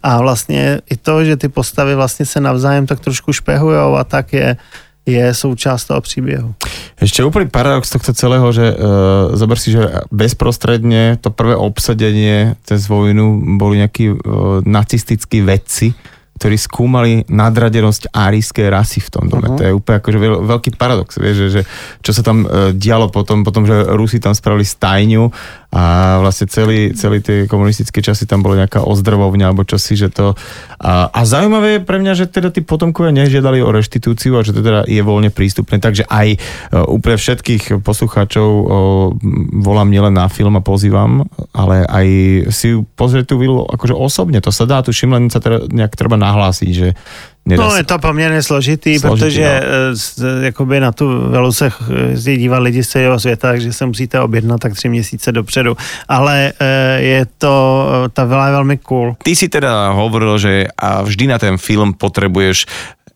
a vlastně i to, že ty postavy vlastně se navzájem tak trošku špehujou a tak je, je součást toho příběhu. Ešte úplný paradox tohto celého, že uh, zober si, že bezprostredne to prvé obsadenie cez vojnu boli nejakí uh, nacistickí vedci, ktorí skúmali nadradenosť árijskej rasy v tom dome. Uh-huh. To je úplne akože veľ, veľký paradox, vieš, že, že čo sa tam uh, dialo potom, potom, že Rusi tam spravili stajňu a vlastne celý, celý tie komunistické časy tam bola nejaká ozdravovňa alebo čosi, že to... A, a zaujímavé je pre mňa, že teda tí potomkovia nežiadali o reštitúciu a že to teda je voľne prístupné, takže aj e, úplne všetkých poslucháčov m, volám nielen na film a pozývam, ale aj si pozrieť tú vilu akože osobne, to sa dá, tuším, len sa teda nejak treba nahlásiť, že nedá No, sa... je to poměrně složitý, Složitý, protože no. eh, s- jakoby na tu velu se jezdí dívat lidi z celého světa, takže se musíte objednat tak tři měsíce dopředu. Ale eh, je to, eh, ta vila je velmi cool. Ty si teda hovoril, že a vždy na ten film potrebuješ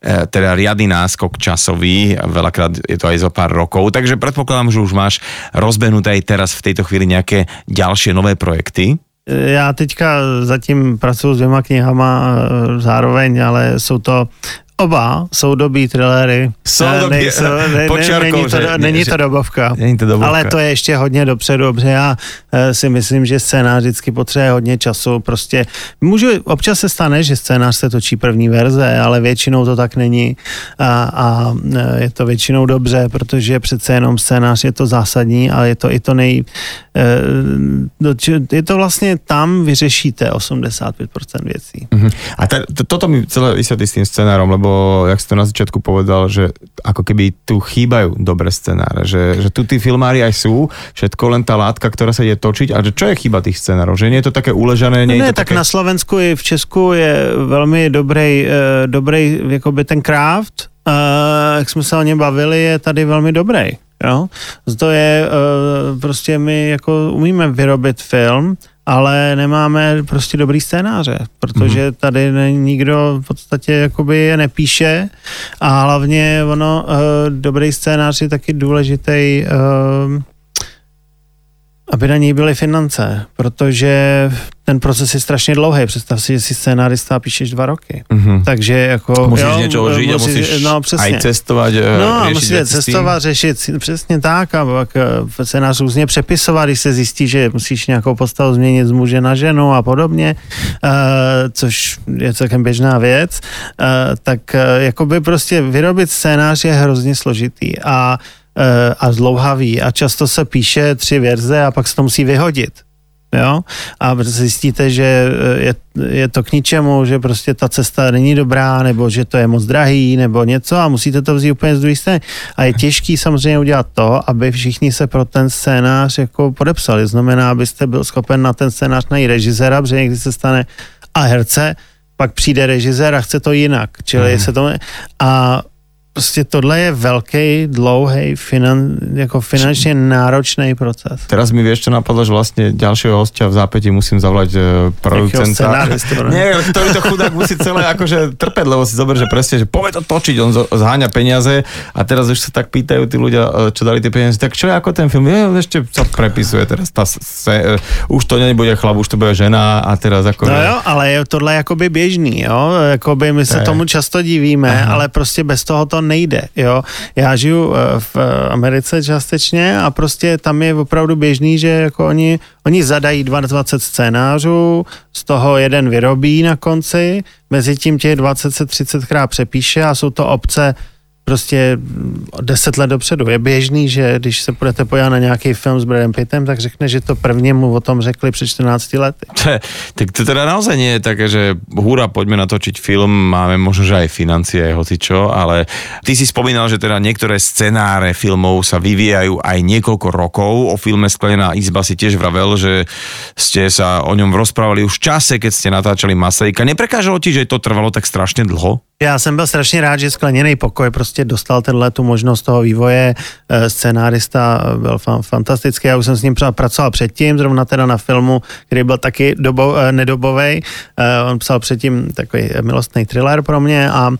teda riadny náskok časový, veľakrát je to aj zo pár rokov, takže predpokladám, že už máš rozbehnuté aj teraz v tejto chvíli nejaké ďalšie nové projekty. Já teďka zatím pracuji s dvěma knihama eh, zároveň, ale jsou to Oba soudobí thrillery. Soudobí, nejsou- ne- ne- počiarkou, není, to, že- není že- to dobovka. Není to dobovka. Ale to je ještě hodně dopředu, protože já eh, si myslím, že scénář vždycky potřebuje hodně času. Prostě můžu, občas se stane, že scénář se točí první verze, ale většinou to tak není a, a eh, je to většinou dobře, protože přece jenom scénář je to zásadní, ale je to i to nej... eh, Je to vlastně tam vyřešíte 85% věcí. Mhm. A ta, to, toto mi celé vysvetlí s tým scenárom, lebo jak si to na začiatku povedal, že ako keby tu chýbajú dobré scenáre, že, že tu tí filmári aj sú, všetko len tá látka, ktorá sa ide točiť a že čo je chyba tých scenárov, že nie je to také uležané, nie ne, je to tak také... na Slovensku i v Česku je velmi dobrý, eh, dobrý jakoby ten craft, eh, jak jsme se o něm bavili, je tady velmi dobrý. Jo? To je, eh, prostě my jako umíme vyrobit film, ale nemáme prostě dobrý scénáře, protože tady ne, nikdo v podstatě jakoby je nepíše a hlavně ono, eh, dobrý scénář je taky důležitý eh, aby na něj byly finance, protože ten proces je strašně dlouhý. Představ si, že si scénárista píšeš dva roky. Mhm. Takže jako... Musíš niečo žiť a musíš no, přesně. aj cestovať, e, No a tým. cestovat, řešit, přesně tak a pak eh, scénář různě přepisovat, když se zjistí, že musíš nějakou postavu změnit z muže na ženu a podobně, eh, což je celkem běžná věc, eh, tak eh, jakoby prostě vyrobit scénář je hrozně složitý a, a zdlouhavý a často se píše tři verze a pak se to musí vyhodit. Jo? A zjistíte, že eh, je, je to k ničemu, že prostě ta cesta není dobrá, nebo že to je moc drahý, nebo něco a musíte to vzít úplně z druhé strany. A je těžký samozřejmě udělat to, aby všichni se pro ten scénář jako podepsali. Znamená, abyste byl schopen na ten scénář najít režiséra, protože někdy se stane a herce, pak přijde režisér a chce to jinak. Čili Mhm. se to... A prostě tohle je velký, dlouhý, finan, jako finančně náročný proces. Teraz mi vieš, čo napadlo, že vlastne ďalšieho hostia v zápäti musím zavolať e, producenta. Nie, ktorý to chudák musí celé akože trpeť, lebo si zober, že presne, že povie to točiť, on zháňa peniaze a teraz už sa tak pýtajú tí ľudia, e, čo dali tie peniaze, tak čo je ako ten film? Je, ešte sa prepisuje teraz, tá se, e, už to nebude chlap, už to bude žena a teraz ako... No jo, ale je tohle jakoby běžný, jo, jakoby my se tomu často divíme, Aha. ale prostě bez toho to nejde, jo. Já žiju eh, v Americe částečně a prostě tam je opravdu běžný, že jako oni, oni zadají 20 scénářů, z toho jeden vyrobí na konci, mezi tím těch 20 se 30 krát přepíše a jsou to obce prostě 10 let dopředu. Je běžný, že když se budete podívat na nějaký film s Bradem Pittem, tak řekne, že to prvně mu o tom řekli před 14 lety. tak to teda naozaj nie je také, že húra, poďme natočiť film, máme možno, že aj financie, hoci čo, ale ty si spomínal, že teda niektoré scenáre filmov sa vyvíjajú aj niekoľko rokov. O filme Sklenená izba si tiež vravel, že ste sa o ňom rozprávali už v čase, keď ste natáčali Masejka. Neprekážalo ti, že to trvalo tak strašne dlho? Já jsem byl strašně rád, že Skleněný pokoj prostě dostal tenhle tu možnost toho vývoje. Eh, Scenárista byl fan, fantastický, já už jsem s ním pracoval předtím, zrovna teda na filmu, který byl taky dobo, eh, nedobovej. Eh, on psal předtím takový milostný thriller pro mě a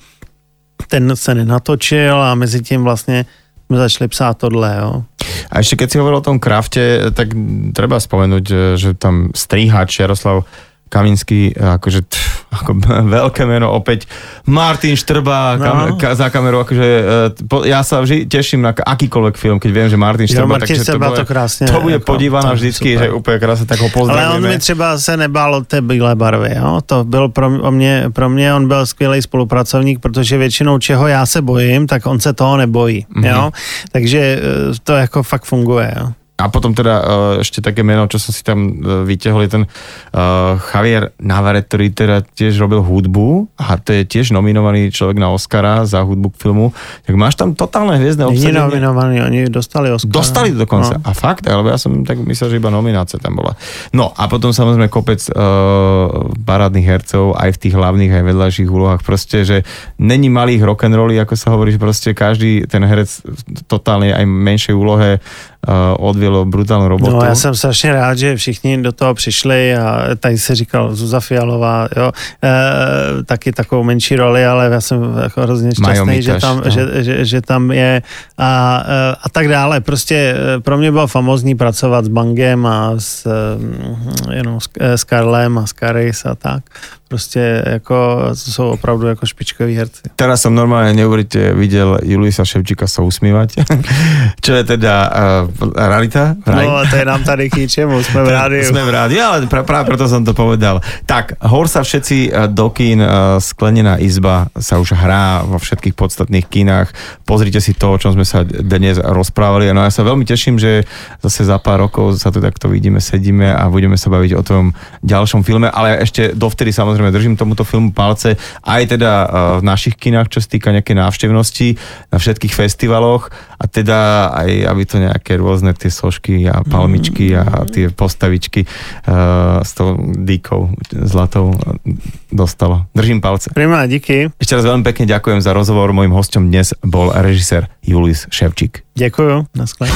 ten se nenatočil a mezi tím vlastně jsme začali psát tohle, jo. A ešte keď si hovoril o tom krafte, tak treba spomenúť, že tam strihač Jaroslav Kaminský, akože tf, ako veľké meno opäť. Martin Štrba no. kam, ka, za kamerou, akože e, po, ja sa vždy teším na akýkoľvek film, keď viem, že Martin Štrba, jo, takže to, bude, to, krásne, to bude podívaná vždycky, super. že úplne krásne, tak ho pozdravujeme. Ale on mi třeba se nebál od té bílé barvy, jo? to byl pro mě, pro mě on byl skvělý spolupracovník, protože většinou čeho já se bojím, tak on se toho nebojí, mm-hmm. takže e, to jako fakt funguje. Jo? A potom teda uh, ešte také meno, čo som si tam uh, vytiahol, je ten uh, Javier Navarrete, ktorý teda tiež robil hudbu a to je tiež nominovaný človek na Oscara za hudbu k filmu. Tak máš tam totálne hviezdne obsadenie. Nie nominovaný, oni dostali Oscara. Dostali dokonca. No. A fakt? Lebo ja som tak myslel, že iba nominácia tam bola. No a potom samozrejme kopec uh, parádnych hercov aj v tých hlavných aj vedľajších úlohách. Proste, že není malých rock'n'rolly, ako sa hovorí, že proste každý ten herec totálne aj menšej úlohe odvělo brutálnu robotu. No já jsem strašně rád, že všichni do toho přišli a tady se říkal Zuza Fialová, jo, e, taky takovou menší roli, ale já jsem jako hrozně šťastný, že tam, no. že, že, že tam je a, e, a tak dále. Prostě pro mě bylo famozní pracovat s Bangem a s, jenom s, s Karlem a s Karis a tak prostě jako, to jsou opravdu jako špičkoví herci. Teraz som normálne neuverite videl Julisa Ševčíka sa usmívať, čo je teda uh, realita? Raj? No, to je nám tady k ničemu, sme v rádiu. Sme v rádiu, ale pra, práve preto som to povedal. Tak, hor sa všetci uh, do kín, uh, sklenená izba sa už hrá vo všetkých podstatných kínach. Pozrite si to, o čom sme sa dnes rozprávali. No ja sa veľmi teším, že zase za pár rokov sa tu takto vidíme, sedíme a budeme sa baviť o tom ďalšom filme, ale ešte dovtedy samozrejme samozrejme držím tomuto filmu palce, aj teda eh, v našich kinách, čo sa týka nejaké návštevnosti, na všetkých festivaloch a teda aj, aby to nejaké rôzne tie sošky a palmičky a tie postavičky uh, s tou dýkou zlatou dostalo. Držím palce. Prima, díky. Ešte raz veľmi pekne ďakujem za rozhovor. Mojím hostom dnes bol režisér Julis Ševčík. Ďakujem. Naschle.